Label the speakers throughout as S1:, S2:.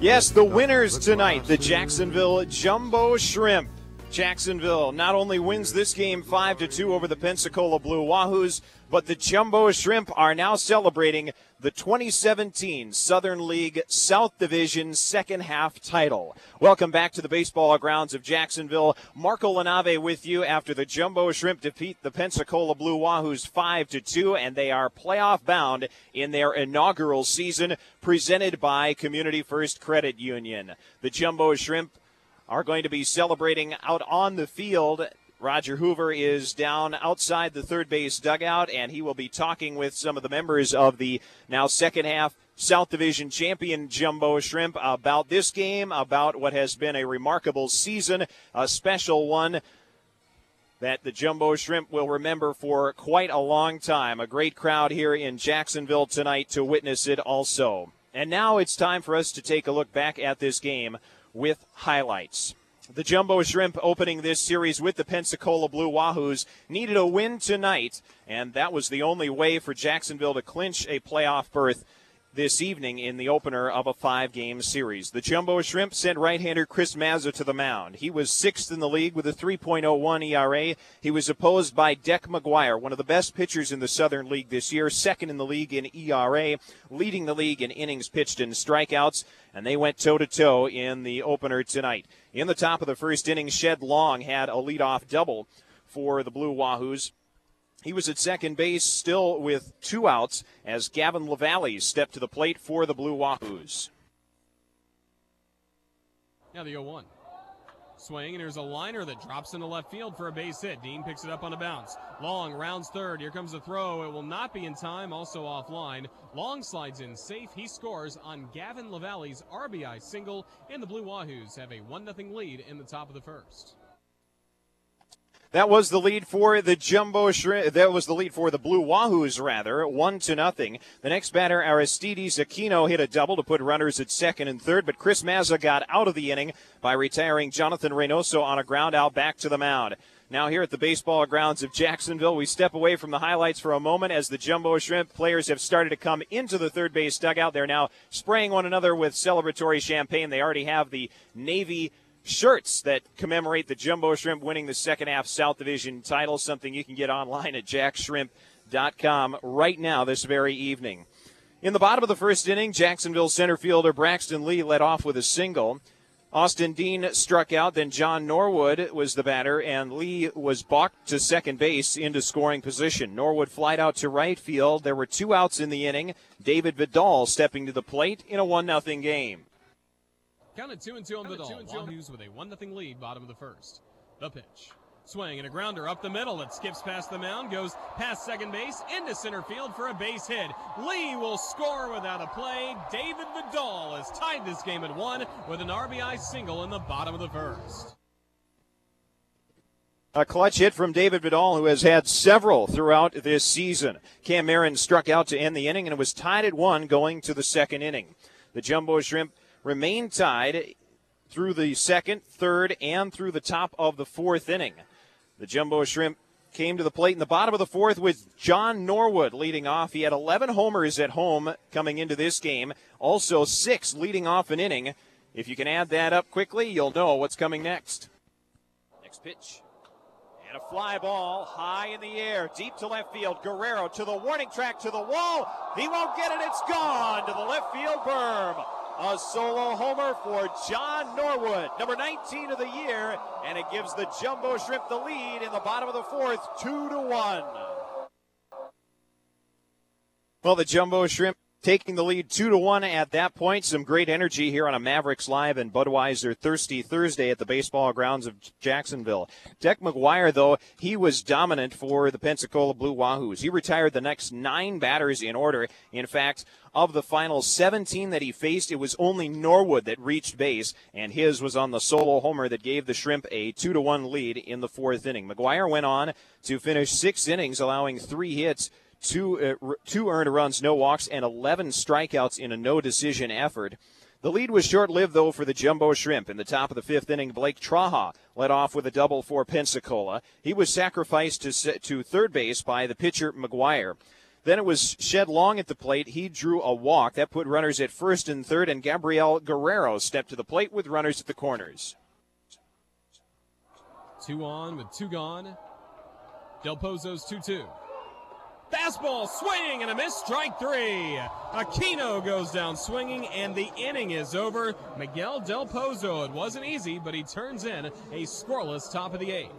S1: Yes, the winners tonight, the Jacksonville Jumbo Shrimp. Jacksonville not only wins this game 5 to 2 over the Pensacola Blue Wahoos, but the Jumbo Shrimp are now celebrating the 2017 Southern League South Division second half title. Welcome back to the baseball grounds of Jacksonville. Marco LaNave with you after the Jumbo Shrimp defeat the Pensacola Blue Wahoos 5 to 2 and they are playoff bound in their inaugural season presented by Community First Credit Union. The Jumbo Shrimp are going to be celebrating out on the field. Roger Hoover is down outside the third base dugout, and he will be talking with some of the members of the now second half South Division champion Jumbo Shrimp about this game, about what has been a remarkable season, a special one that the Jumbo Shrimp will remember for quite a long time. A great crowd here in Jacksonville tonight to witness it also. And now it's time for us to take a look back at this game with highlights. The Jumbo Shrimp opening this series with the Pensacola Blue Wahoos needed a win tonight, and that was the only way for Jacksonville to clinch a playoff berth this evening in the opener of a five game series. The Jumbo Shrimp sent right hander Chris Mazza to the mound. He was sixth in the league with a 3.01 ERA. He was opposed by Deck McGuire, one of the best pitchers in the Southern League this year, second in the league in ERA, leading the league in innings pitched and strikeouts, and they went toe to toe in the opener tonight. In the top of the first inning, Shed Long had a leadoff double for the Blue Wahoos. He was at second base still with two outs as Gavin LaValley stepped to the plate for the Blue Wahoos.
S2: Now the 0 1. Swing, and here's a liner that drops into left field for a base hit. Dean picks it up on a bounce. Long rounds third. Here comes the throw. It will not be in time, also offline. Long slides in safe. He scores on Gavin LaValley's RBI single, and the Blue Wahoos have a 1 0 lead in the top of the first.
S1: That was the lead for the Jumbo Shrimp. That was the lead for the Blue Wahoos, rather, one to nothing. The next batter, Aristides Aquino, hit a double to put runners at second and third, but Chris Mazza got out of the inning by retiring Jonathan Reynoso on a ground out back to the mound. Now, here at the baseball grounds of Jacksonville, we step away from the highlights for a moment as the Jumbo Shrimp players have started to come into the third base dugout. They're now spraying one another with celebratory champagne. They already have the Navy shirts that commemorate the Jumbo Shrimp winning the second half South Division title, something you can get online at jaxshrimp.com right now this very evening. In the bottom of the first inning, Jacksonville center fielder Braxton Lee led off with a single. Austin Dean struck out, then John Norwood was the batter, and Lee was balked to second base into scoring position. Norwood flied out to right field. There were two outs in the inning. David Vidal stepping to the plate in a 1 0 game.
S2: Counted two and two on Vidal. Wahoos with a one nothing lead, bottom of the first. The pitch. Swing and a grounder up the middle. It skips past the mound, goes past second base, into center field for a base hit. Lee will score without a play. David Vidal has tied this game at one with an RBI single in the bottom of the first.
S1: A clutch hit from David Vidal, who has had several throughout this season. Cam Marin struck out to end the inning, and it was tied at one going to the second inning. The Jumbo Shrimp remain tied through the second, third, and through the top of the fourth inning. The Jumbo Shrimp came to the plate in the bottom of the fourth with John Norwood leading off. He had 11 homers at home coming into this game, also six leading off an inning. If you can add that up quickly, you'll know what's coming next. Next pitch. And a fly ball high in the air, deep to left field. Guerrero to the warning track to the wall. He won't get it. It's gone to the left field berm. A solo homer for John Norwood, number 19 of the year, and it gives the Jumbo Shrimp the lead in the bottom of the fourth, two to one. Well, the Jumbo Shrimp taking the lead two to one at that point. Some great energy here on a Mavericks Live and Budweiser Thirsty Thursday at the baseball grounds of Jacksonville. Deck McGuire, though, he was dominant for the Pensacola Blue Wahoos. He retired the next nine batters in order. In fact, of the final 17 that he faced, it was only Norwood that reached base, and his was on the solo homer that gave the Shrimp a 2 to 1 lead in the fourth inning. McGuire went on to finish six innings, allowing three hits two uh, two earned runs, no walks, and 11 strikeouts in a no decision effort. The lead was short lived, though, for the Jumbo Shrimp. In the top of the fifth inning, Blake Traha led off with a double for Pensacola. He was sacrificed to, to third base by the pitcher McGuire. Then it was Shed Long at the plate. He drew a walk. That put runners at first and third, and Gabriel Guerrero stepped to the plate with runners at the corners.
S2: Two on with two gone. Del Pozo's 2 2. Fastball swing and a miss, strike three. Aquino goes down swinging, and the inning is over. Miguel Del Pozo, it wasn't easy, but he turns in a scoreless top of the eighth.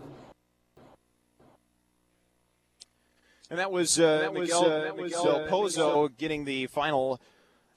S1: And that was uh, that Miguel, was, uh, that was Del uh, Pozo getting the final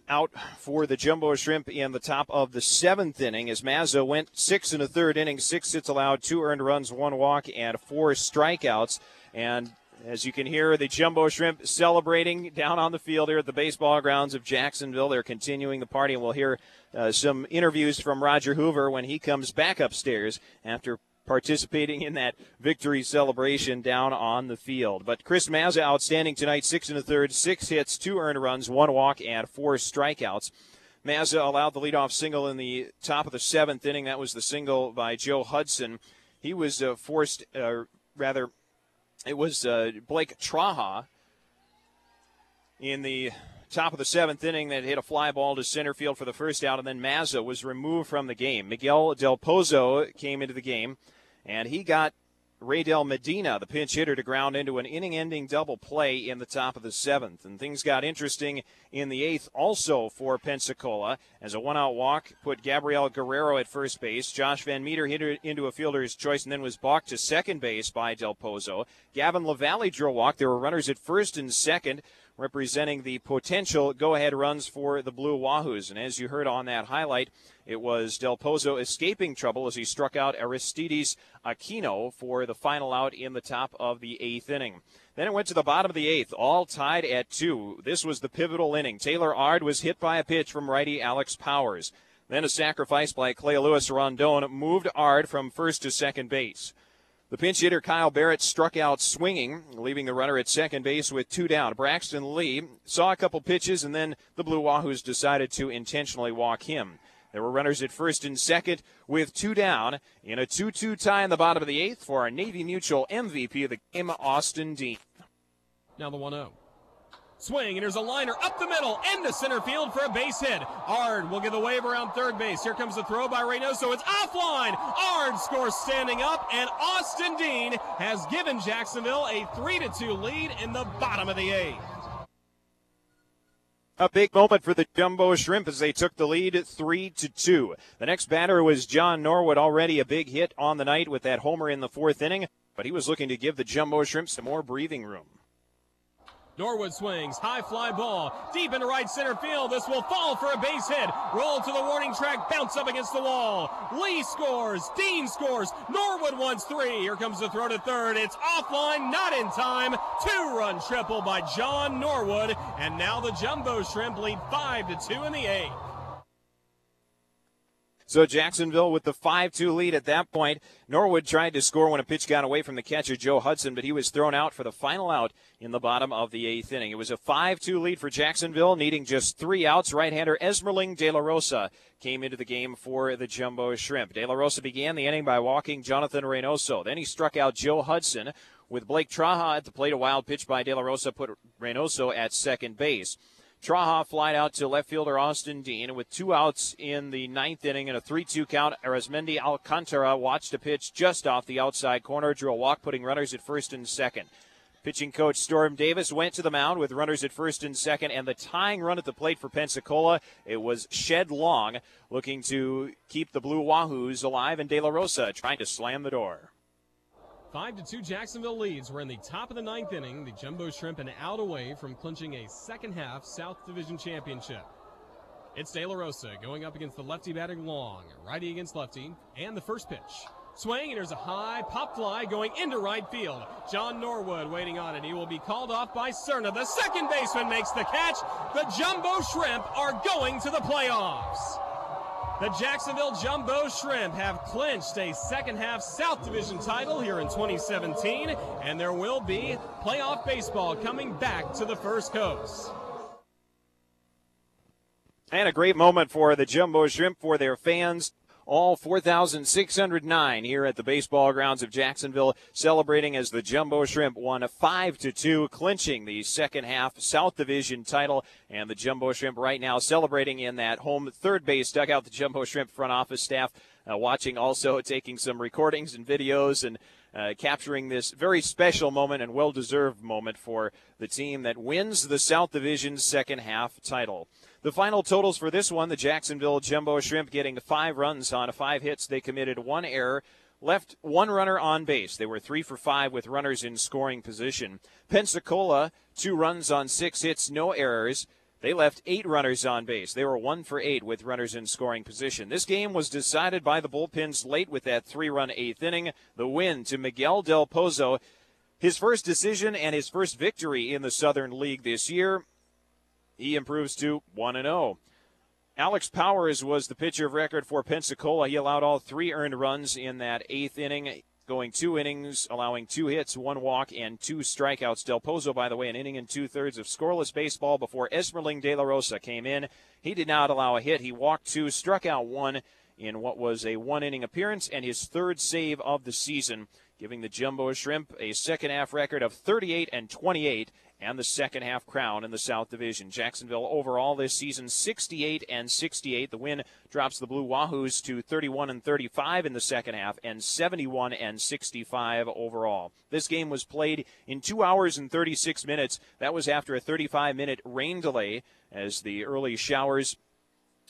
S1: out for the Jumbo Shrimp in the top of the seventh inning as Mazza went six in the third inning, six hits allowed, two earned runs, one walk, and four strikeouts. And as you can hear, the Jumbo Shrimp celebrating down on the field here at the baseball grounds of Jacksonville. They're continuing the party, and we'll hear uh, some interviews from Roger Hoover when he comes back upstairs after participating in that victory celebration down on the field. But Chris Mazza outstanding tonight, six and a third, six hits, two earned runs, one walk, and four strikeouts. Mazza allowed the leadoff single in the top of the seventh inning. That was the single by Joe Hudson. He was uh, forced, uh, rather, it was uh, Blake Traha in the top of the seventh inning that hit a fly ball to center field for the first out, and then Mazza was removed from the game. Miguel Del Pozo came into the game, and he got Raydel Medina, the pinch hitter, to ground into an inning ending double play in the top of the seventh. And things got interesting in the eighth also for Pensacola as a one out walk put Gabriel Guerrero at first base. Josh VanMeter hit it into a fielder's choice and then was balked to second base by Del Pozo. Gavin LaValley drew a walk. There were runners at first and second representing the potential go ahead runs for the Blue Wahoos. And as you heard on that highlight, it was Del Pozo escaping trouble as he struck out Aristides Aquino for the final out in the top of the eighth inning. Then it went to the bottom of the eighth, all tied at two. This was the pivotal inning. Taylor Ard was hit by a pitch from righty Alex Powers. Then a sacrifice by Clay Lewis Rondon moved Ard from first to second base. The pinch hitter Kyle Barrett struck out swinging, leaving the runner at second base with two down. Braxton Lee saw a couple pitches, and then the Blue Wahoos decided to intentionally walk him. There were runners at first and second with two down in a 2 2 tie in the bottom of the eighth for our Navy Mutual MVP of the game, Austin Dean.
S2: Now the 1 0. Swing, and there's a liner up the middle, into center field for a base hit. Ard will get the wave around third base. Here comes the throw by Reynoso. It's offline. Ard scores standing up, and Austin Dean has given Jacksonville a 3 2 lead in the bottom of the eighth.
S1: A big moment for the Jumbo Shrimp as they took the lead 3 to 2. The next batter was John Norwood, already a big hit on the night with that homer in the fourth inning, but he was looking to give the Jumbo Shrimp some more breathing room.
S2: Norwood swings, high fly ball, deep into right center field. This will fall for a base hit. Roll to the warning track, bounce up against the wall. Lee scores, Dean scores, Norwood wants three. Here comes the throw to third. It's offline, not in time. Two run triple by John Norwood. And now the Jumbo Shrimp lead 5 to 2 in the eighth.
S1: So Jacksonville with the 5-2 lead at that point. Norwood tried to score when a pitch got away from the catcher Joe Hudson, but he was thrown out for the final out in the bottom of the eighth inning. It was a 5-2 lead for Jacksonville, needing just three outs. Right-hander Esmerling De La Rosa came into the game for the Jumbo Shrimp. De La Rosa began the inning by walking Jonathan Reynoso. Then he struck out Joe Hudson with Blake Traha at the plate. A wild pitch by De La Rosa put Reynoso at second base. Traha flied out to left fielder Austin Dean. With two outs in the ninth inning and a 3 2 count, Arismendi Alcantara watched a pitch just off the outside corner, drew a walk, putting runners at first and second. Pitching coach Storm Davis went to the mound with runners at first and second, and the tying run at the plate for Pensacola. It was Shed Long looking to keep the Blue Wahoos alive, and De La Rosa trying to slam the door.
S2: 5 to 2 Jacksonville leads. We're in the top of the ninth inning. The Jumbo Shrimp an out away from clinching a second half South Division championship. It's De La Rosa going up against the lefty batting long, righty against lefty, and the first pitch. Swing, and there's a high pop fly going into right field. John Norwood waiting on it. He will be called off by Cerna. The second baseman makes the catch. The Jumbo Shrimp are going to the playoffs. The Jacksonville Jumbo Shrimp have clinched a second half South Division title here in 2017, and there will be playoff baseball coming back to the First Coast.
S1: And a great moment for the Jumbo Shrimp, for their fans, all 4,609 here at the baseball grounds of Jacksonville, celebrating as the Jumbo Shrimp won a 5 to 2, clinching the second half South Division title. And the Jumbo Shrimp right now celebrating in that home third base dugout. The Jumbo Shrimp front office staff uh, watching, also taking some recordings and videos and uh, capturing this very special moment and well deserved moment for the team that wins the South Division's second half title. The final totals for this one the Jacksonville Jumbo Shrimp getting five runs on five hits. They committed one error, left one runner on base. They were three for five with runners in scoring position. Pensacola, two runs on six hits, no errors. They left eight runners on base. They were one for eight with runners in scoring position. This game was decided by the bullpens late with that three run eighth inning. The win to Miguel Del Pozo. His first decision and his first victory in the Southern League this year. He improves to 1 0. Alex Powers was the pitcher of record for Pensacola. He allowed all three earned runs in that eighth inning, going two innings, allowing two hits, one walk, and two strikeouts. Del Pozo, by the way, an inning and two thirds of scoreless baseball before Esmerling De La Rosa came in. He did not allow a hit. He walked two, struck out one in what was a one inning appearance and his third save of the season, giving the Jumbo Shrimp a second half record of 38 and 28 and the second half crown in the South Division. Jacksonville overall this season 68 and 68. The win drops the Blue Wahoos to 31 and 35 in the second half and 71 and 65 overall. This game was played in 2 hours and 36 minutes. That was after a 35 minute rain delay as the early showers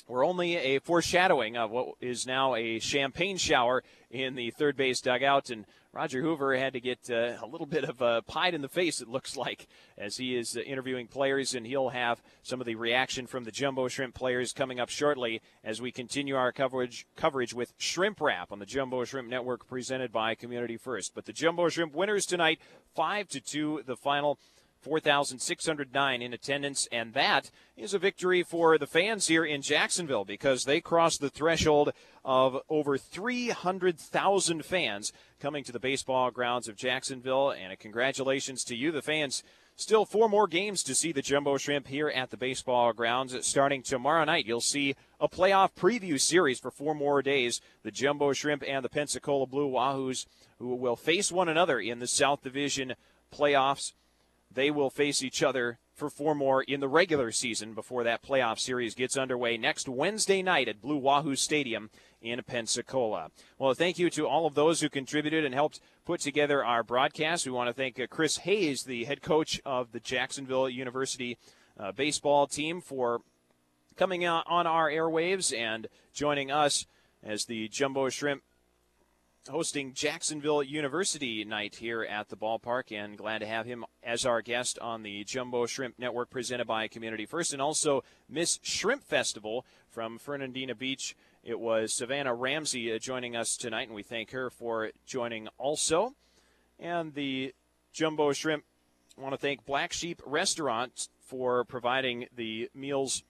S1: were only a foreshadowing of what is now a champagne shower in the third base dugout and Roger Hoover had to get uh, a little bit of a pied in the face, it looks like, as he is uh, interviewing players, and he'll have some of the reaction from the Jumbo Shrimp players coming up shortly as we continue our coverage coverage with Shrimp Wrap on the Jumbo Shrimp Network, presented by Community First. But the Jumbo Shrimp winners tonight, five to two, the final. 4,609 in attendance, and that is a victory for the fans here in Jacksonville because they crossed the threshold of over 300,000 fans coming to the baseball grounds of Jacksonville. And congratulations to you, the fans. Still four more games to see the Jumbo Shrimp here at the baseball grounds. Starting tomorrow night, you'll see a playoff preview series for four more days. The Jumbo Shrimp and the Pensacola Blue Wahoos, who will face one another in the South Division playoffs. They will face each other for four more in the regular season before that playoff series gets underway next Wednesday night at Blue Wahoo Stadium in Pensacola. Well, thank you to all of those who contributed and helped put together our broadcast. We want to thank uh, Chris Hayes, the head coach of the Jacksonville University uh, baseball team, for coming out on our airwaves and joining us as the Jumbo Shrimp hosting Jacksonville University night here at the ballpark, and glad to have him as our guest on the Jumbo Shrimp Network presented by Community First, and also Miss Shrimp Festival from Fernandina Beach it was Savannah Ramsey uh, joining us tonight, and we thank her for joining also. And the Jumbo Shrimp I want to thank Black Sheep Restaurant for providing the meals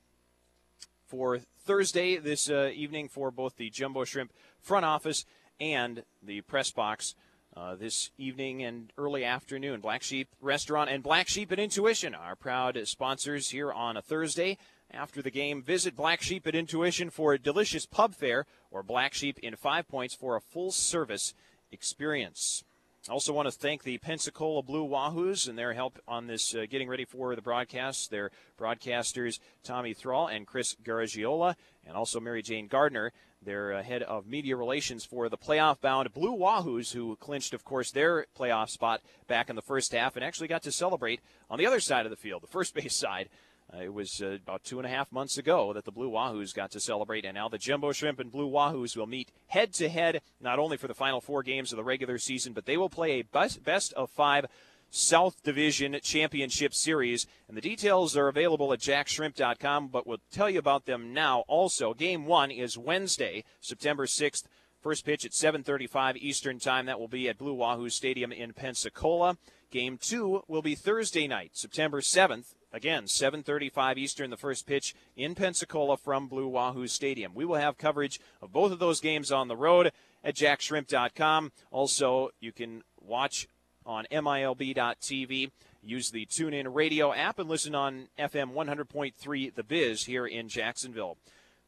S1: for Thursday this uh, evening for both the Jumbo Shrimp front office and the press box uh, this evening and early afternoon. Black Sheep Restaurant and Black Sheep and Intuition are proud sponsors here on a Thursday. After the game, visit Black Sheep at Intuition for a delicious pub fare or Black Sheep in Five Points for a full service experience. Also, want to thank the Pensacola Blue Wahoos and their help on this uh, getting ready for the broadcast. Their broadcasters, Tommy Thrall and Chris Garagiola, and also Mary Jane Gardner, their uh, head of media relations for the playoff bound Blue Wahoos, who clinched, of course, their playoff spot back in the first half and actually got to celebrate on the other side of the field, the first base side, uh, it was uh, about two and a half months ago that the Blue Wahoos got to celebrate, and now the Jumbo Shrimp and Blue Wahoos will meet head to head, not only for the final four games of the regular season, but they will play a best, of five South Division Championship Series. And the details are available at jaxshrimp.com, but we'll tell you about them now. Also, game one is Wednesday, September 6th. First pitch at 7:35 Eastern Time. That will be at Blue Wahoo Stadium in Pensacola. Game two will be Thursday night, September 7th Again, 7:35 Eastern, the first pitch in Pensacola from Blue Wahoo Stadium. We will have coverage of both of those games on the road at jaxshrimp.com. Also, you can watch on milb.tv. Use the TuneIn Radio app and listen on FM 100.3 The Biz here in Jacksonville.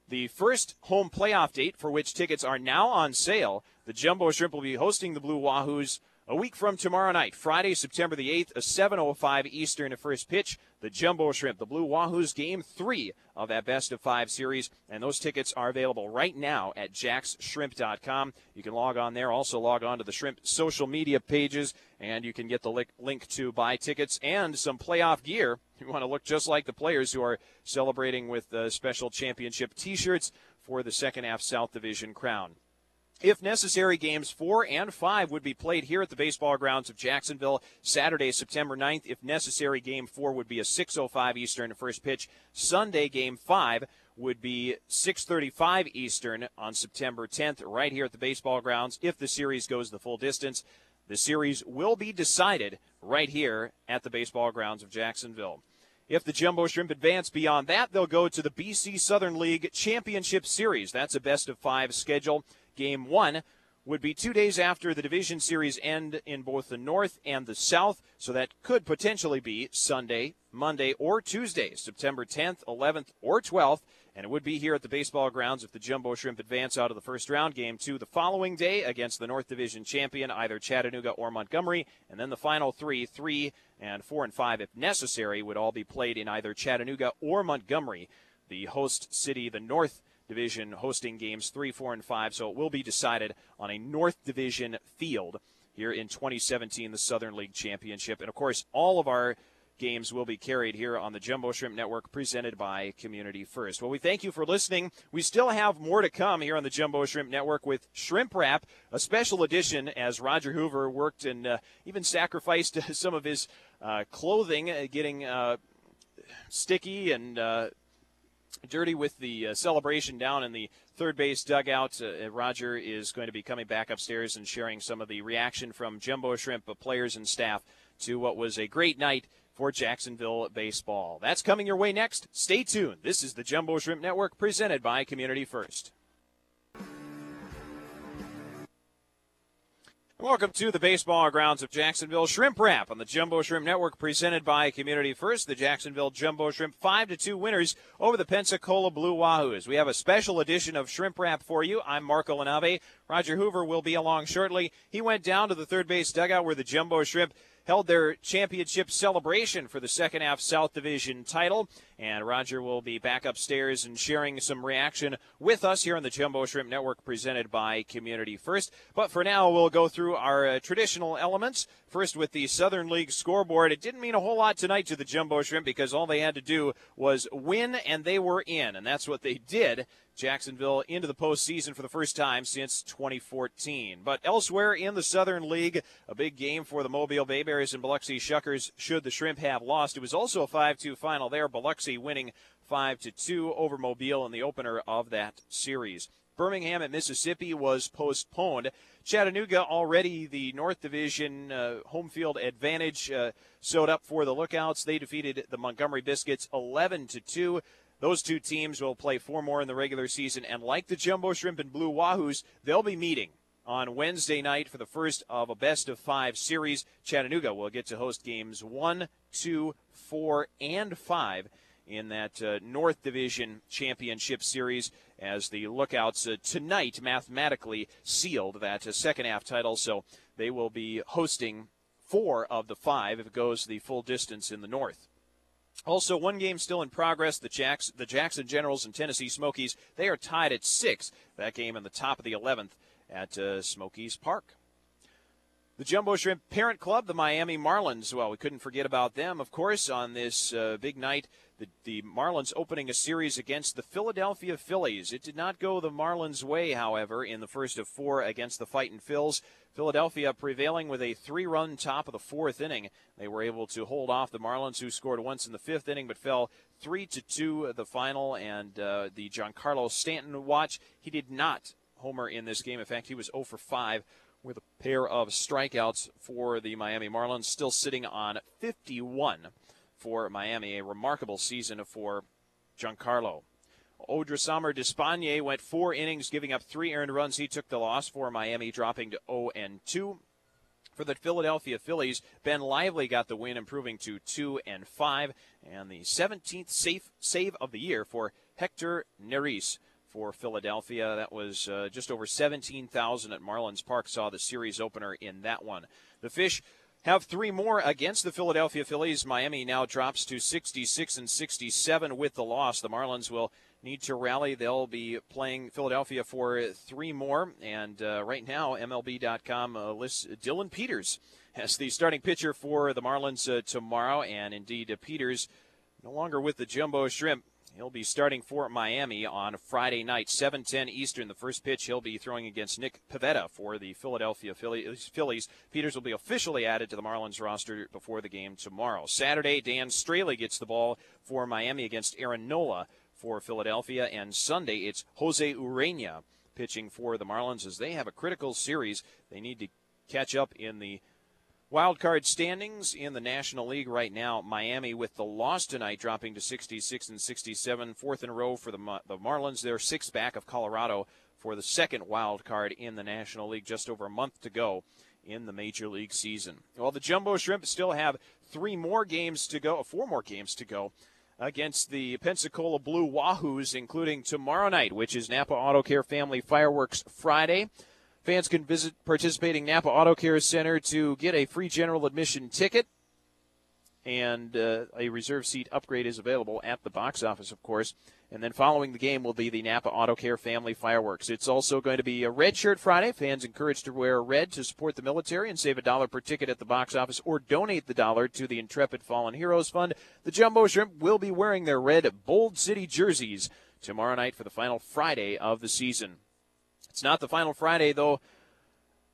S1: the first home playoff date for which tickets are now on sale. The Jumbo Shrimp will be hosting the Blue Wahoos a week from tomorrow night, Friday, September the 8th, a 7.05 Eastern a first pitch. The Jumbo Shrimp, the Blue Wahoos, game three of that best of five series. And those tickets are available right now at jaxshrimp.com. You can log on there. Also, log on to the Shrimp social media pages, and you can get the link to buy tickets and some playoff gear. You want to look just like the players who are celebrating with uh, special championship t shirts for the second half South Division crown. If necessary, games four and five would be played here at the baseball grounds of Jacksonville Saturday, September 9th. If necessary, game four would be a 6.05 Eastern first pitch. Sunday, game five would be 6:35 Eastern on September 10th, right here at the baseball grounds. If the series goes the full distance, the series will be decided right here at the baseball grounds of Jacksonville. If the Jumbo Shrimp advance beyond that, they'll go to the BC Southern League Championship Series. That's a best of five schedule. Game one would be two days after the division series end in both the North and the South, so that could potentially be Sunday, Monday, or Tuesday, September 10th, 11th, or 12th. And it would be here at the baseball grounds if the Jumbo Shrimp advance out of the first round. Game two the following day against the North Division champion, either Chattanooga or Montgomery. And then the final three, three and four and five, if necessary, would all be played in either Chattanooga or Montgomery. The host city, the North Division hosting games three, four, and five. So it will be decided on a North Division field here in 2017, the Southern League Championship. And of course, all of our games will be carried here on the Jumbo Shrimp Network presented by Community First. Well, we thank you for listening. We still have more to come here on the Jumbo Shrimp Network with Shrimp Wrap, a special edition as Roger Hoover worked and uh, even sacrificed some of his uh, clothing, uh, getting uh, sticky and uh, dirty with the uh, celebration down in the third base dugout. Uh, Roger is going to be coming back upstairs and sharing some of the reaction from Jumbo Shrimp players and staff to what was a great night for Jacksonville baseball. That's coming your way next. Stay tuned. This is the Jumbo Shrimp Network presented by Community First. Welcome to the baseball grounds of Jacksonville Shrimp Wrap on the Jumbo Shrimp Network, presented by Community First. The Jacksonville Jumbo Shrimp five to two winners over the Pensacola Blue Wahoos. We have a special edition of Shrimp Wrap for you. I'm Marco LaNave. Roger Hoover will be along shortly. He went down to the third base dugout where the Jumbo Shrimp held their championship celebration for the second half South Division title. And Roger will be back upstairs and sharing some reaction with us here on the Jumbo Shrimp Network presented by Community First. But for now, we'll go through our uh, traditional elements. First, with the Southern League scoreboard. It didn't mean a whole lot tonight to the Jumbo Shrimp because all they had to do was win and they were in. And that's what they did. Jacksonville into the postseason for the first time since 2014. But elsewhere in the Southern League, a big game for the Mobile BayBears and Biloxi Shuckers should the Shrimp have lost. It was also a 5 2 final there. Biloxi winning 5 to 2 over Mobile in the opener of that series. Birmingham at Mississippi was postponed. Chattanooga already the North Division uh, home field advantage uh, sewed up for the Lookouts. They defeated the Montgomery Biscuits 11 to 2. Those two teams will play four more in the regular season, and like the Jumbo Shrimp and Blue Wahoos, they'll be meeting on Wednesday night for the first of a best of five series. Chattanooga will get to host games one, two, four, and five in that uh, North Division Championship Series as the Lookouts uh, tonight mathematically sealed that uh, second half title. So they will be hosting four of the five if it goes the full distance in the North. Also, one game still in progress. The, Jacks, the Jackson Generals and Tennessee Smokies, they are tied at six. That game in the top of the 11th at uh, Smokies Park. The Jumbo Shrimp parent club, the Miami Marlins. Well, we couldn't forget about them, of course, on this uh, big night. The, the Marlins opening a series against the Philadelphia Phillies. It did not go the Marlins' way, however, in the first of four against the Fightin' Phils. Philadelphia prevailing with a three run top of the fourth inning. They were able to hold off the Marlins, who scored once in the fifth inning but fell 3 to 2 the final. And uh, the Giancarlo Stanton watch, he did not homer in this game. In fact, he was 0 for 5 with a pair of strikeouts for the Miami Marlins, still sitting on 51 for Miami. A remarkable season for Giancarlo. Odrisamer Despaigne went four innings, giving up three earned runs. He took the loss for Miami, dropping to 0 and 2. For the Philadelphia Phillies, Ben Lively got the win, improving to 2 and 5, and the 17th safe save of the year for Hector Neris for Philadelphia. That was uh, just over 17,000 at Marlins Park. Saw the series opener in that one. The Fish have three more against the Philadelphia Phillies. Miami now drops to 66 and 67 with the loss. The Marlins will need to rally. They'll be playing Philadelphia for three more. And uh, right now, MLB.com uh, lists Dillon Peters as the starting pitcher for the Marlins uh, tomorrow. And indeed, uh, Peters no longer with the Jumbo Shrimp. He'll be starting for Miami on Friday night, 7:10 Eastern. The first pitch he'll be throwing against Nick Pivetta for the Philadelphia Phillies. Peters will be officially added to the Marlins roster before the game tomorrow. Saturday, Dan Straily gets the ball for Miami against Aaron Nola for Philadelphia, and Sunday it's Jose Urena pitching for the Marlins as they have a critical series. They need to catch up in the Wild card standings in the National League right now. Miami with the loss tonight, dropping to 66 and 67, fourth in a row for the the Marlins. They're six back of Colorado for the second wild card in the National League. Just over a month to go in the Major League season. Well, the Jumbo Shrimp still have three more games to go, uh, four more games to go against the Pensacola Blue Wahoos, including tomorrow night, which is Napa Auto Care Family Fireworks Friday. Fans can visit participating Napa Auto Care Center to get a free general admission ticket. And uh, a reserve seat upgrade is available at the box office, of course. And then following the game will be the Napa Auto Care Family Fireworks. It's also going to be a Red Shirt Friday. Fans encouraged to wear red to support the military and save a dollar per ticket at the box office or donate the dollar to the Intrepid Fallen Heroes Fund. The Jumbo Shrimp will be wearing their red Bold City jerseys tomorrow night for the final Friday of the season. It's not the final Friday, though,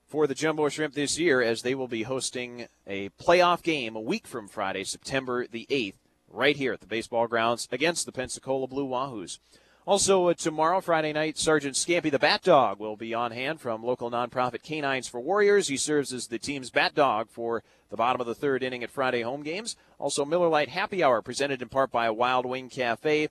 S1: for the Jumbo Shrimp this year, as they will be hosting a playoff game a week from Friday, September the 8th, right here at the baseball grounds against the Pensacola Blue Wahoos. Also, uh, tomorrow, Friday night, Sergeant Scampy the Bat Dog will be on hand from local nonprofit Canines for Warriors. He serves as the team's bat dog for the bottom of the third inning at Friday home games. Also, Miller Lite Happy Hour, presented in part by Wild Wing Cafe.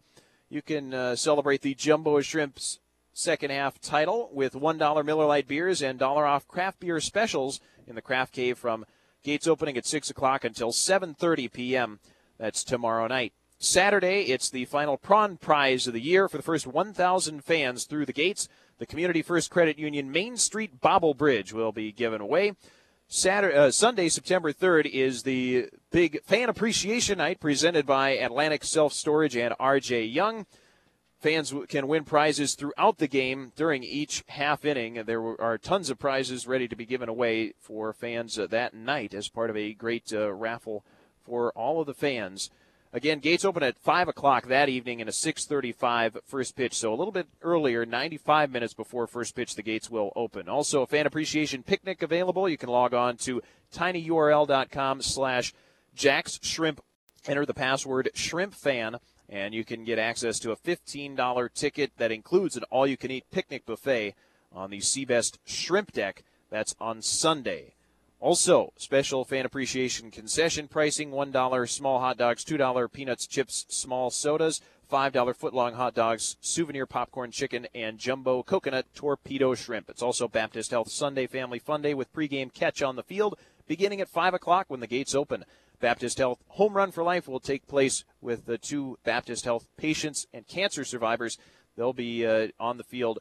S1: You can uh, celebrate the Jumbo Shrimps second half title with $1 Miller Lite beers and dollar off craft beer specials in the Craft Cave from gates opening at 6 o'clock until 7.30 p.m. That's tomorrow night. Saturday, it's the final prawn prize of the year for the first 1,000 fans through the gates. The Community First Credit Union Main Street Bobble Bridge will be given away. Saturday, uh, Sunday, September 3rd, is the big fan appreciation night presented by Atlantic Self Storage and RJ Young. Fans can win prizes throughout the game during each half inning. There are tons of prizes ready to be given away for fans uh, that night as part of a great uh, raffle for all of the fans. Again, gates open at 5 o'clock that evening and a 6.35 first pitch. So a little bit earlier, 95 minutes before first pitch, the gates will open. Also, a fan appreciation picnic available. You can log on to tinyurl.com slash Jack's Shrimp. Enter the password ShrimpFan and you can get access to a $15 ticket that includes an all you can eat picnic buffet on the Seabest Shrimp Deck. That's on Sunday. Also, special fan appreciation concession pricing $1 small hot dogs, $2 peanuts, chips, small sodas, $5 footlong hot dogs, souvenir popcorn chicken, and jumbo coconut torpedo shrimp. It's also Baptist Health Sunday Family Fun Day with pregame catch on the field beginning at 5 o'clock when the gates open. Baptist Health Home Run for Life will take place with the two Baptist Health patients and cancer survivors. They'll be uh, on the field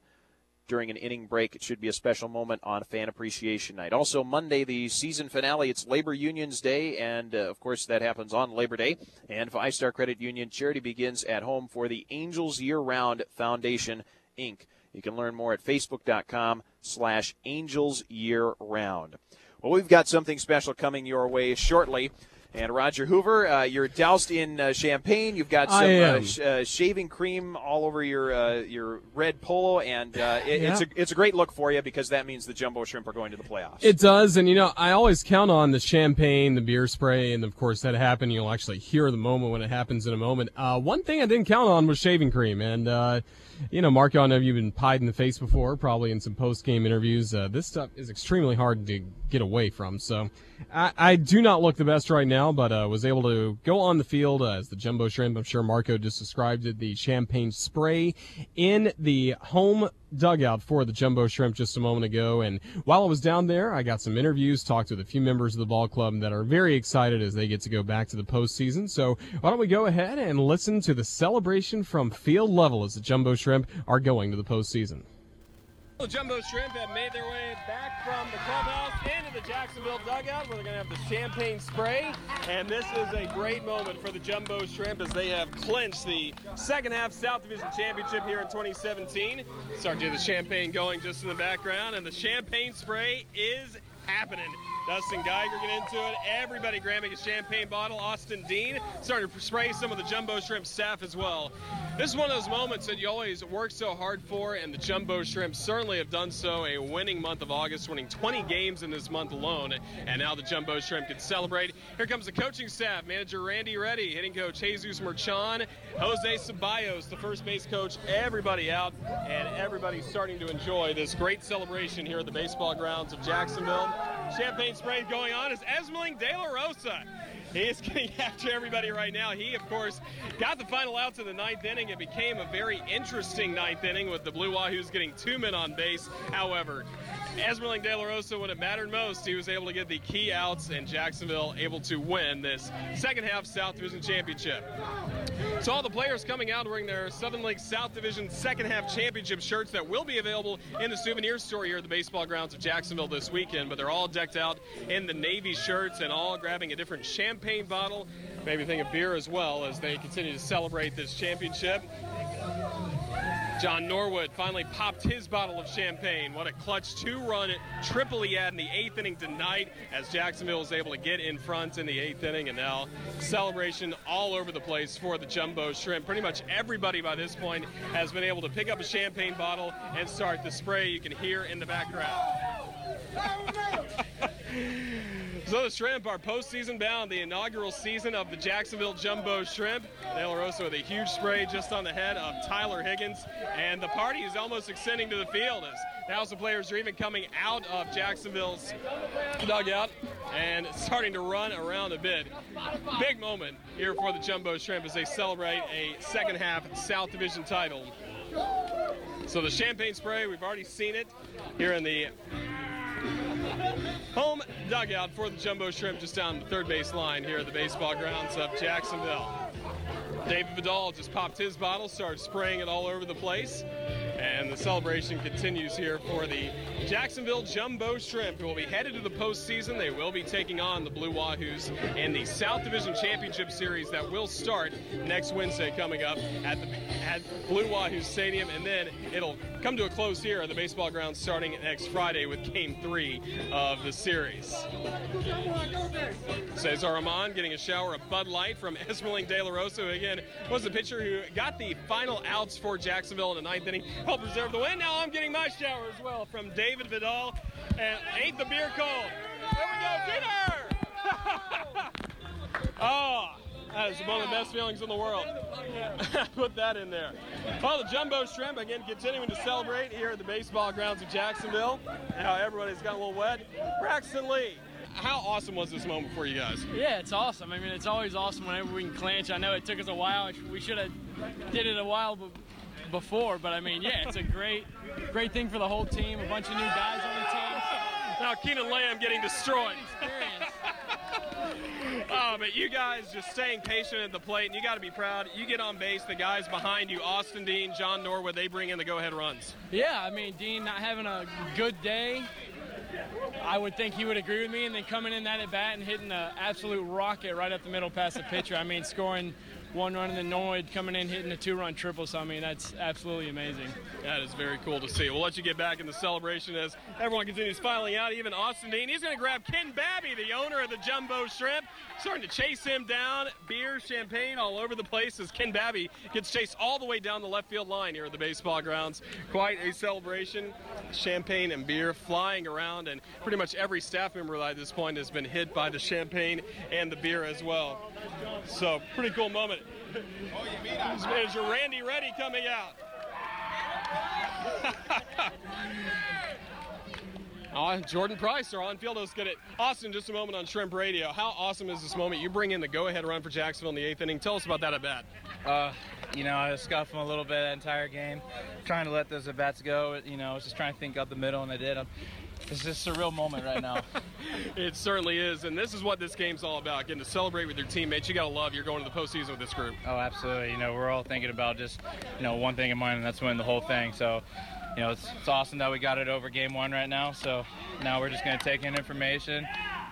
S1: during an inning break. It should be a special moment on Fan Appreciation Night. Also, Monday, the season finale. It's Labor Unions Day, and uh, of course, that happens on Labor Day. And Five Star Credit Union charity begins at home for the Angels Year Round Foundation, Inc. You can learn more at facebook.com slash angels year round. Well, we've got something special coming your way shortly. And Roger Hoover, uh, you're doused in uh, champagne. You've got some uh, sh- uh, shaving cream all over your uh, your red polo, and uh, it, yeah. it's a it's a great look for you because that means the jumbo shrimp are going to the playoffs.
S3: It does, and you know I always count on the champagne, the beer spray, and of course that happen. You'll actually hear the moment when it happens in a moment. one thing I didn't count on was shaving cream, and you know, Mark, I know you've been pied in the face before, probably in some post game interviews. this stuff is extremely hard to get away from. So I, I do not look the best right now now, but uh, was able to go on the field uh, as the Jumbo Shrimp. I'm sure Marco just described it, the champagne spray in the home dugout for the Jumbo Shrimp just a moment ago. And while I was down there, I got some interviews, talked with a few members of the ball club that are very excited as they get to go back to the postseason. So why don't we go ahead and listen to the celebration from field level as the Jumbo Shrimp are going to the postseason.
S2: The Jumbo Shrimp have made their way back from the clubhouse into the Jacksonville dugout where they're going to have the champagne spray. And this is a great moment for the Jumbo Shrimp as they have clinched the second half South Division Championship here in 2017. Start to the champagne going just in the background, and the champagne spray is happening. Dustin Geiger get into it. Everybody grabbing a champagne bottle. Austin Dean starting to spray some of the Jumbo Shrimp staff as well. This is one of those moments that you always work so hard for, and the Jumbo Shrimp certainly have done so. A winning month of August, winning 20 games in this month alone, and now the Jumbo Shrimp can celebrate. Here comes the coaching staff, manager Randy Ready, hitting coach Jesus Merchan, Jose Ceballos, the first base coach, everybody out, and everybody starting to enjoy this great celebration here at the baseball grounds of Jacksonville. Champagne spray going on is Esmerling De La Rosa. He is getting after everybody right now. He, of course, got the final outs in the ninth inning. It became a very interesting ninth inning with the Blue Wahoos getting two men on base. However, Esmerling De La Rosa, when it mattered most, he was able to get the key outs, and Jacksonville able to win this second half South Division Championship. So all the players coming out wearing their Southern League South Division second half championship shirts that will be available in the souvenir store here at the baseball grounds of Jacksonville this weekend, but they're all decked out in the Navy shirts and all grabbing a different champagne bottle, maybe a thing of beer as well as they continue to celebrate this championship. John Norwood finally popped his bottle of champagne. What a clutch two-run triple he had in the eighth inning tonight as Jacksonville was able to get in front in the eighth inning. And now celebration all over the place for the Jumbo Shrimp. Pretty much everybody by this point has been able to pick up a champagne bottle and start the spray you can hear in the background. So the Shrimp are postseason bound, the inaugural season of the Jacksonville Jumbo Shrimp. De La Rosa with a huge spray just on the head of Tyler Higgins, and the party is almost extending to the field as some players are even coming out of Jacksonville's dugout and starting to run around a bit. Big moment here for the Jumbo Shrimp as they celebrate a second half South Division title. So the champagne spray, we've already seen it here in the home dugout for the Jumbo Shrimp just down the third base line here at the baseball grounds of Jacksonville. David Vidal just popped his bottle, started spraying it all over the place. And the celebration continues here for the Jacksonville Jumbo Shrimp, who will be headed to the postseason. They will be taking on the Blue Wahoos in the South Division Championship Series that will start next Wednesday coming up at the at Blue Wahoo Stadium. And then it'll come to a close here at the baseball grounds starting next Friday with game three of the series. Cesar Rahman getting a shower of Bud Light from Esmerling De La Rosa, who again was the pitcher who got the final outs for Jacksonville in the ninth inning, helped preserve the win. Now I'm getting my shower as well from David Vidal. And ain't the beer cold? There we go, dinner! oh, ah, that is one of the best feelings in the world. Put that in there. Well, the Jumbo Shrimp, again, continuing to celebrate here at the baseball grounds of Jacksonville. Now everybody's got a little wet. Braxton Lee, how awesome was this moment for you guys?
S4: Yeah, it's awesome. I mean, it's always awesome whenever we can clinch. I know it took us a while. We should have did it a while before, but I mean, yeah, it's a great, great thing for the whole team. A bunch of new guys on the team.
S2: Now Keenan Lamb getting destroyed. oh, but you guys just staying patient at the plate, and you got to be proud. You get on base, the guys behind you, Austin Dean, John Norwood, they bring in the go-ahead runs.
S4: Yeah, I mean, Dean not having a good day. I would think he would agree with me, and then coming in that at bat and hitting an absolute rocket right up the middle past the pitcher. I mean, scoring one run and then Norwood coming in hitting a two-run triple. So I mean, that's absolutely amazing.
S2: That is very cool to see. We'll let you get back in the celebration as everyone continues filing out. Even Austin Dean, he's going to grab Ken Babby, the owner of the Jumbo Shrimp, starting to chase him down. Beer, champagne all over the place as Ken Babby gets chased all the way down the left field line here at the baseball grounds. Quite a celebration. Champagne and beer flying around, and pretty much every staff member at this point has been hit by the champagne and the beer as well. So, pretty cool moment. Manager Randy Ready coming out. Uh, Jordan Price, our on-field host, get it. Austin, just a moment on Shrimp Radio. How awesome is this moment? You bring in the go-ahead run for Jacksonville in the eighth inning. Tell us about that at bat.
S5: Uh, you know, I was scuffing a little bit that entire game, trying to let those at bats go. You know, I was just trying to think out the middle, and I did. I'm, it's just a surreal moment right now.
S2: it certainly is, and this is what this game's all about: getting to celebrate with your teammates. You got to love you're going to the postseason with this group.
S5: Oh, absolutely. You know, we're all thinking about just you know one thing in mind, and that's winning the whole thing. So you know, it's, it's awesome that we got it over game one right now. So now we're just going to take in information,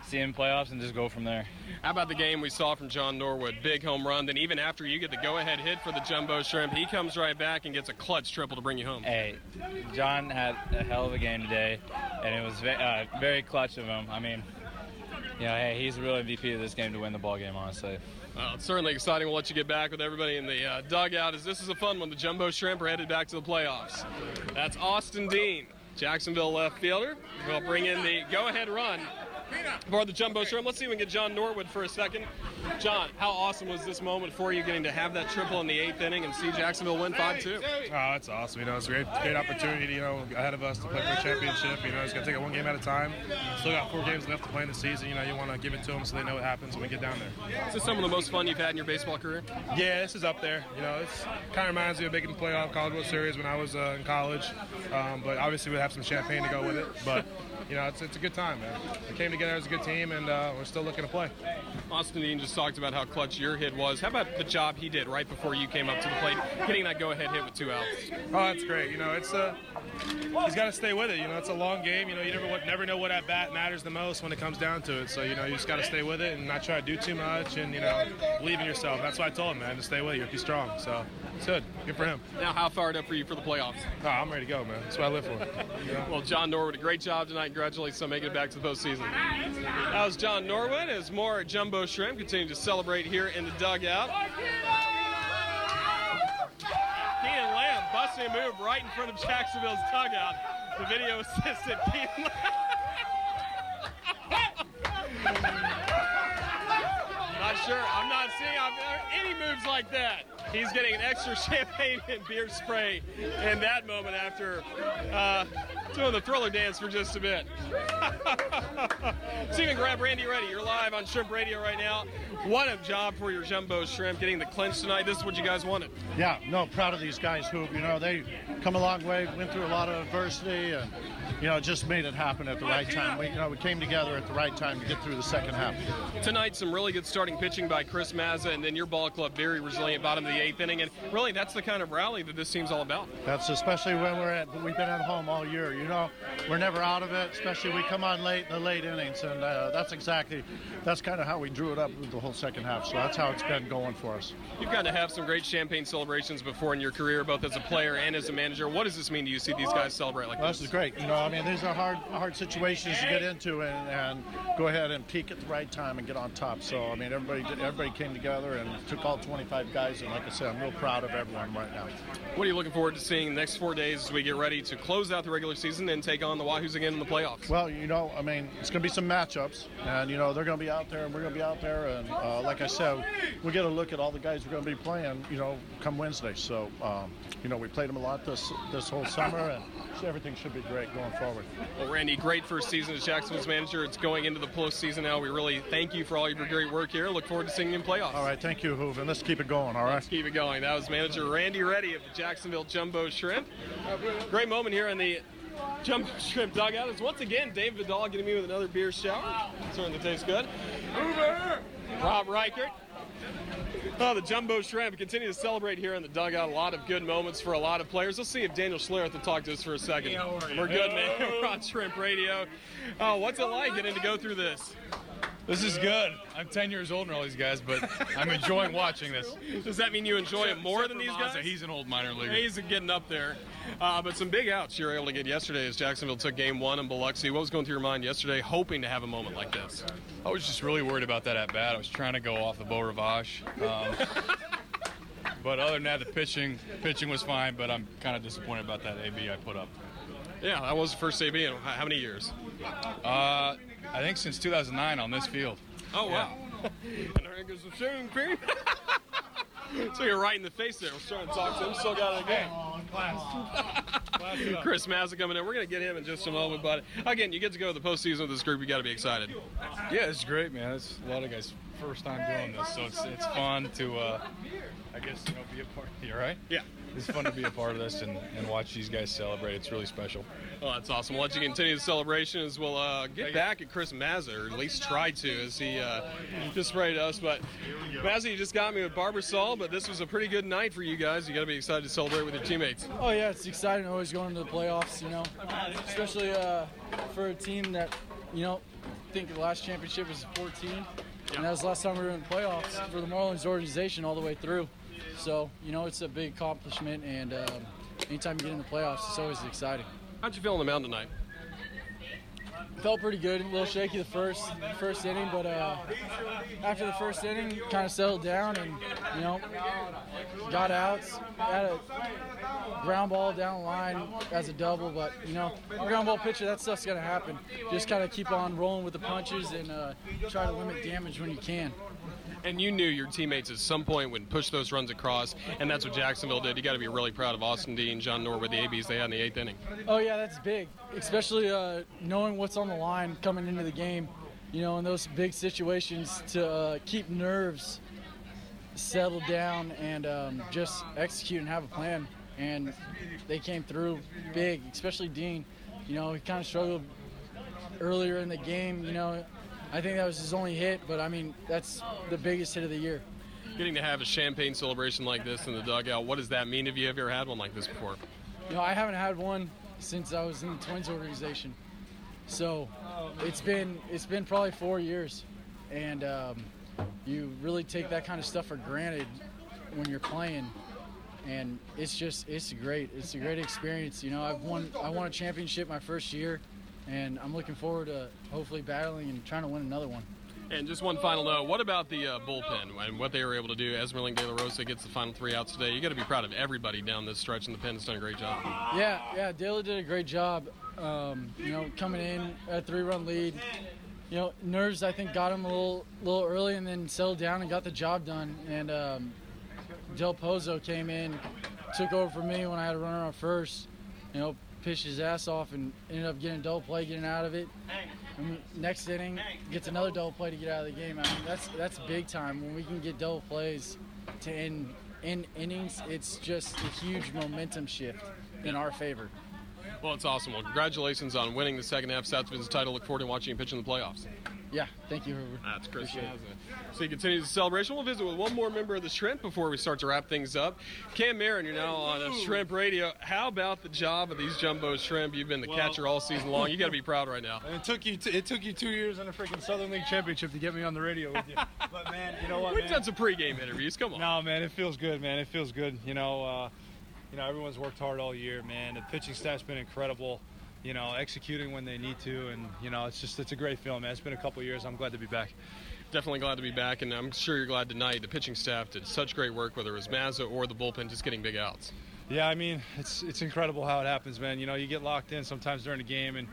S5: see in playoffs, and just go from there.
S2: How about the game we saw from John Norwood? Big home run. Then even after you get the go-ahead hit for the Jumbo Shrimp, he comes right back and gets a clutch triple to bring you home.
S5: Hey, John had a hell of a game today, and it was uh, very clutch of him. I mean, you know, hey, he's the real MVP of this game to win the ball game, honestly.
S2: Well, it's certainly exciting. We'll let you get back with everybody in the uh, dugout as this is a fun one. The Jumbo Shrimp are headed back to the playoffs. That's Austin Dean, Jacksonville left fielder. We'll bring in the go-ahead run for the Jumbo Shrimp. Let's see if we can get John Norwood for a second. John, how awesome was this moment for you getting to have that triple in the eighth inning and see Jacksonville win 5-2?
S6: Oh, that's awesome. You know, it's a great, great opportunity, you know, ahead of us to play for a championship. You know, it's going to take it one game at a time. Still got four games left to play in the season. You know, you want to give it to them so they know what happens when we get down there.
S2: Is this some of the most fun you've had in your baseball career?
S6: Yeah, this is up there. You know, it's kind of reminds me of making the playoff College World Series when I was uh, in college. Um, but obviously, we have some champagne to go with it. But you know, it's, it's a good time, man. We came together as a good team, and uh, we're still looking to play.
S2: Austin Dean just talked about how clutch your hit was. How about the job he did right before you came up to the plate, getting that go-ahead hit with two outs?
S6: Oh, that's great. You know, it's a uh, he's got to stay with it. You know, it's a long game. You know, you never never know what at bat matters the most when it comes down to it. So you know, you just got to stay with it and not try to do too much, and you know, believe in yourself. That's what I told him, man, to stay with you, be strong. So it's good. Good for him.
S2: Now, how fired up for you for the playoffs?
S6: Oh, I'm ready to go, man. That's what I live for.
S2: Yeah. Well, John Norwood, a great job tonight. Congratulations on making it back to the postseason. That was John Norwood as more Jumbo Shrimp continue to celebrate here in the dugout. Keenan Lamb busting a move right in front of Jacksonville's dugout. The video assistant, Keenan Not sure. I'm not seeing any moves like that. He's getting an extra champagne and beer spray in that moment after uh, doing the thriller dance for just a bit. Stephen Grab, Randy Ready, you're live on Shrimp Radio right now. What a job for your Jumbo Shrimp getting the clinch tonight. This is what you guys wanted.
S7: Yeah, no, proud of these guys who, you know, they come a long way, went through a lot of adversity, and, you know, just made it happen at the right time. We, you know, we came together at the right time to get through the second half.
S2: Tonight, some really good starting pitching by Chris Mazza, and then your ball club very resilient bottom of the eighth inning. And really, that's the kind of rally that this team's all about.
S7: That's especially when we're at, we've been at home all year. You know, we're never out of it, especially we come on late in the late innings, and uh, that's exactly, that's kind of how we drew it up the whole second half. So that's how it's been going for us.
S2: You've got to have some great champagne celebrations before in your career, both as a player and as a manager. What does this mean to you? See these guys celebrate like
S7: well,
S2: this?
S7: This is great. You know, I mean, these are hard, hard situations to get into, and, and go ahead and peak at the right time and get on top. So I mean, everybody, everybody came together and took all 25 guys, and like I said, I'm real proud of everyone right now.
S2: What are you looking forward to seeing the next four days as we get ready to close out the regular season and take on the Wahoos again in the playoffs?
S7: Well, you know, I mean, it's going to be some matchups, and you know they're going to be out there, and we're going to be out there, and uh, like I said, we get a look at all the guys we're going to be playing, you know, come Wednesday. So, um, you know, we played them a lot this this whole summer, and so everything should be great going forward.
S2: Well, Randy, great first season as Jacksonville's manager. It's going into the postseason now. We really thank you for all your great work here. Look forward to seeing you in playoffs.
S7: All right, thank you, Hoove, and let's keep it going. All right,
S2: let's keep it going. That was manager Randy Ready of the Jacksonville Jumbo Shrimp. Great moment here in the Jumbo Shrimp dugout is once again Dave Vidal getting me with another beer shower. Certainly tastes good. Rob Reichert. Oh, the Jumbo Shrimp continue to celebrate here in the dugout. A lot of good moments for a lot of players. Let's see if Daniel Schlereth will talk to us for a second. We're good, man. We're on Shrimp Radio. Oh, what's it like getting to go through this?
S8: This is good. I'm 10 years older than all these guys, but I'm enjoying watching this.
S2: Does that mean you enjoy it more than these guys?
S8: He's an old minor leaguer.
S2: He's getting up there. Uh, but some big outs you were able to get yesterday as Jacksonville took game one in Biloxi. What was going through your mind yesterday, hoping to have a moment like this?
S8: I was just really worried about that at bat. I was trying to go off the Beau Rivage. Um, but other than that, the pitching pitching was fine, but I'm kind of disappointed about that AB I put up.
S2: Yeah, that was the first AB in how many years?
S8: Uh, I think since 2009 on this field.
S2: Oh, wow. And there goes the shaving cream. so you're right in the face there. I was trying to talk to him. Still got it again. Chris Mazza coming in. We're going to get him in just a moment. But again, you get to go to the postseason with this group. You got to be excited.
S9: Yeah, it's great, man. It's a lot of guys' first time doing this, so it's it's fun to, uh, I guess, you know, be a part. Of it. Right?
S2: Yeah.
S9: It's fun to be a part of this and, and watch these guys celebrate. It's really special.
S2: Oh, that's awesome. We'll let you continue the celebration as we'll uh, get back at Chris Mazza, or at least try to, as he uh, just sprayed us. But Mazza, you just got me with Barbasol, but this was a pretty good night for you guys. You got to be excited to celebrate with your teammates.
S10: Oh yeah, it's exciting always going into the playoffs. You know, especially uh, for a team that, you know, I think the last championship was 14, and that was the last time we were in the playoffs for the Marlins organization all the way through. So you know, it's a big accomplishment, and um, anytime you get in the playoffs, it's always exciting.
S2: How'd you feel on the mound tonight?
S10: Felt pretty good. A little shaky the first first inning, but uh, after the first inning, kind of settled down and you know got outs. Had a ground ball down the line as a double, but you know ground ball pitcher, that stuff's gonna happen. Just kind of keep on rolling with the punches and uh, try to limit damage when you can.
S2: And you knew your teammates at some point would push those runs across, and that's what Jacksonville did. You got to be really proud of Austin Dean, John Norwood with the ABs they had in the eighth inning.
S10: Oh yeah, that's big, especially uh, knowing what's on the line coming into the game. You know, in those big situations, to uh, keep nerves settled down and um, just execute and have a plan. And they came through big, especially Dean. You know, he kind of struggled earlier in the game. You know, I think that was his only hit, but I mean, that's the biggest hit of the year.
S2: Getting to have a champagne celebration like this in the dugout, what does that mean? Have you have ever had one like this before?
S10: You know, I haven't had one since I was in the Twins organization, so it's been it's been probably four years, and um, you really take that kind of stuff for granted when you're playing, and it's just it's great. It's a great experience. You know, I've won I won a championship my first year, and I'm looking forward to hopefully battling and trying to win another one.
S2: And just one final note: What about the uh, bullpen and what they were able to do? Esmerling De La Rosa gets the final three outs today. You got to be proud of everybody down this stretch, and the pen has done a great job.
S10: Yeah, yeah, Dela did a great job. Um, you know, coming in at a three-run lead. You know, nerves I think got him a little, little early, and then settled down and got the job done. And um, Del Pozo came in, took over for me when I had a runner on first. You know, pitched his ass off and ended up getting a double play, getting out of it. And next inning, gets another double play to get out of the game. I mean, that's that's big time when we can get double plays to end in innings. It's just a huge momentum shift in our favor.
S2: Well, it's awesome. Well, congratulations on winning the second half South Division title. Look forward to watching you pitch in the playoffs.
S10: Yeah, thank you, Herbert.
S2: That's Chris Mazza. So you continue the celebration. We'll visit with one more member of the Shrimp before we start to wrap things up. Cam Marin, you're now on a Shrimp Radio. How about the job of these jumbo shrimp? You've been the
S11: Well-
S2: catcher all season long. You got to be proud right now.
S11: It took you. T- it took you two years and a freaking Southern League championship to get me on the radio with you. but man, you know what?
S2: We've
S11: man?
S2: done some pregame interviews. Come on.
S11: No, man, it feels good, man. It feels good. You know, uh, you know, everyone's worked hard all year, man. The pitching staff's been incredible. You know, executing when they need to, and you know, it's just it's a great feeling, man. It's been a couple years. I'm glad to be back.
S2: Definitely glad to be back, and I'm sure you're glad tonight. The pitching staff did such great work, whether it was Mazza or the bullpen, just getting big outs.
S11: Yeah, I mean, it's it's incredible how it happens, man. You know, you get locked in sometimes during the game, and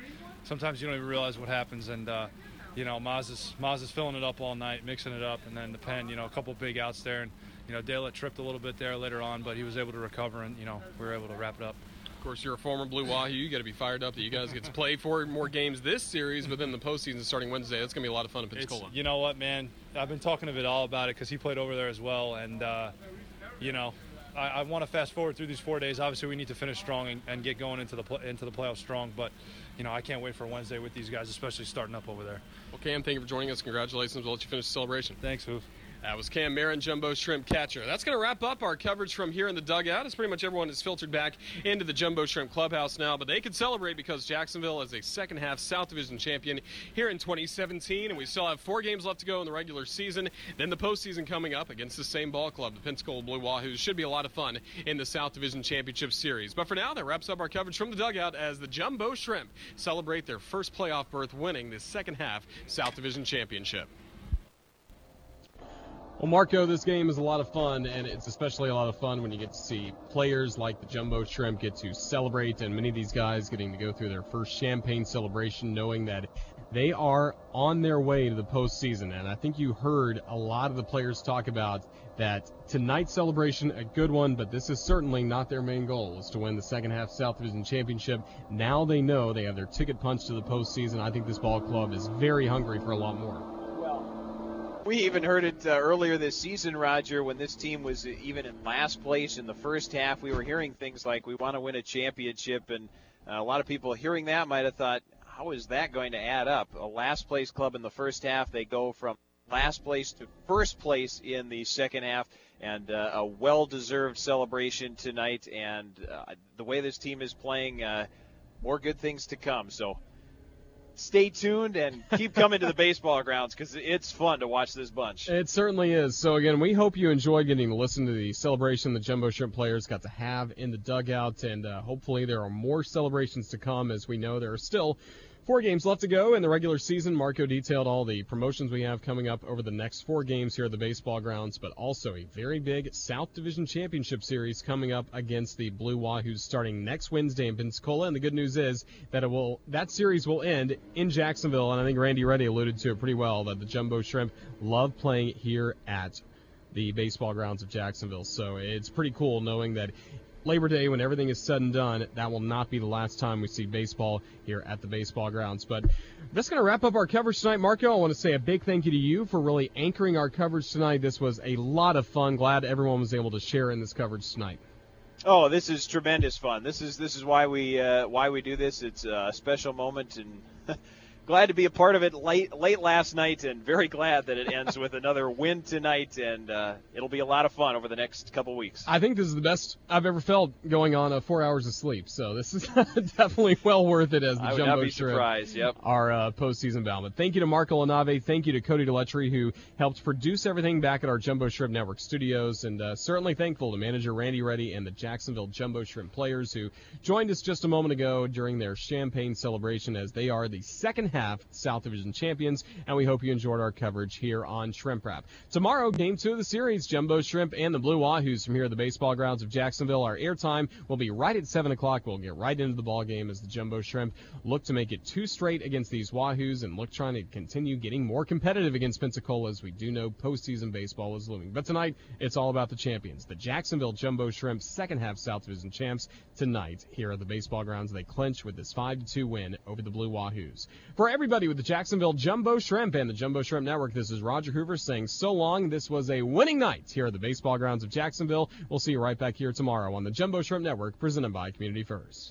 S11: sometimes you don't even realize what happens. And uh, you know, Maz is Maz is filling it up all night, mixing it up, and then the pen, you know, a couple big outs there, and you know, Dela tripped a little bit there later on, but he was able to recover, and you know, we were able to wrap it up.
S2: Of course, you're a former Blue Wahoo. You got to be fired up that you guys get to play four more games this series, but then the postseason starting Wednesday. That's going to be a lot of fun in
S11: It's-
S2: Pensacola.
S11: you know what, man? I've been talking to Vidal about it because he played over there as well, and uh, you know, I, I want to fast forward through these four days. Obviously, we need to finish strong and, and get going into the pl- into the playoffs strong. But you know, I can't wait for Wednesday with these guys, especially starting up over there.
S2: Well, Cam, thank you for joining us. Congratulations. We'll let you finish the celebration.
S11: Thanks, Hoof.
S2: That was Cam Marin, Jumbo Shrimp Catcher. That's going to wrap up our coverage from here in the dugout. As pretty much everyone is filtered back into the Jumbo Shrimp Clubhouse now, but they can celebrate because Jacksonville is a second half South Division champion here in 2017, and we still have four games left to go in the regular season. Then the postseason coming up against the same ball club, the Pensacola Blue Wahoos. Should be a lot of fun in the South Division Championship Series. But for now, that wraps up our coverage from the dugout as the Jumbo Shrimp celebrate their first playoff berth, winning the second half South Division Championship. Well, Marco, this game is a lot of fun, and it's especially a lot of fun when you get to see players like the Jumbo Shrimp get to celebrate, and many of these guys getting to go through their first champagne celebration, knowing that
S3: they are on their way to the postseason. And I think you heard a lot of the players talk about that tonight's celebration, a good one, but this is certainly not their main goal, is to win the second half South Division Championship. Now they know they have their ticket punched to the postseason. I think this ball club is very hungry for a lot more.
S1: We even heard it uh, earlier this season, Roger, when this team was even in last place in the first half. We were hearing things like, we want to win a championship, and uh, a lot of people hearing that might have thought, how is that going to add up? A last place club in the first half, they go from last place to first place in the second half, and uh, a well deserved celebration tonight. And uh, the way this team is playing, uh, more good things to come. So stay tuned and keep coming to the baseball grounds because it's fun to watch this bunch.
S3: It certainly is. So again, we hope you enjoy getting to listen to the celebration the Jumbo Shrimp players got to have in the dugout, and uh, hopefully there are more celebrations to come. As we know, there are still Four games left to go in the regular season. Marco detailed all the promotions we have coming up over the next four games here at the baseball grounds, but also a very big South Division Championship Series coming up against the Blue Wahoos starting next Wednesday in Pensacola. And the good news is that it will that series will end in Jacksonville, and I think Randy Ready alluded to it pretty well that the Jumbo Shrimp love playing here at the baseball grounds of Jacksonville. So it's pretty cool knowing that Labor Day, when everything is said and done, that will not be the last time we see baseball here at the baseball grounds. But that's going to wrap up our coverage tonight. Marco, I want to say a big thank you to you for really anchoring our coverage tonight. This was a lot of fun. Glad everyone was able to share in this coverage tonight.
S1: Oh, this is tremendous fun. This is this is why we uh, why we do this. It's a special moment and. glad to be a part of it late late last night, and very glad that it ends with another win tonight. And uh, it'll be a lot of fun over the next couple weeks.
S3: I think this is the best I've ever felt going on uh, four hours of sleep. So this is definitely well worth it as the
S1: I would
S3: jumbo
S1: not be
S3: shrimp
S1: surprised. Yep.
S3: Our uh, postseason bound. But thank you to Marco LaNave. Thank you to Cody Deletry who helped produce everything back at our Jumbo Shrimp Network studios, and uh, certainly thankful to manager Randy Ready and the Jacksonville Jumbo Shrimp players who joined us just a moment ago during their champagne celebration as they are the second half South Division champions, and we hope you enjoyed our coverage here on Shrimp Wrap. Tomorrow, game two of the series, Jumbo Shrimp and the Blue Wahoos from here at the baseball grounds of Jacksonville. Our airtime will be right at 7 o'clock. We'll get right into the ball game as the Jumbo Shrimp look to make it two straight against these Wahoos and look trying to continue getting more competitive against Pensacola as we do know postseason baseball is looming. But tonight, it's all about the champions. The Jacksonville Jumbo Shrimp second half South Division champs tonight here at the baseball grounds. They clinch with this 5-2 win over the Blue Wahoos. For everybody with the Jacksonville Jumbo Shrimp and the Jumbo Shrimp Network, this is Roger Hoover saying so long. This was a winning night here at the baseball grounds of Jacksonville. We'll see you right back here tomorrow on the Jumbo Shrimp Network presented by Community First.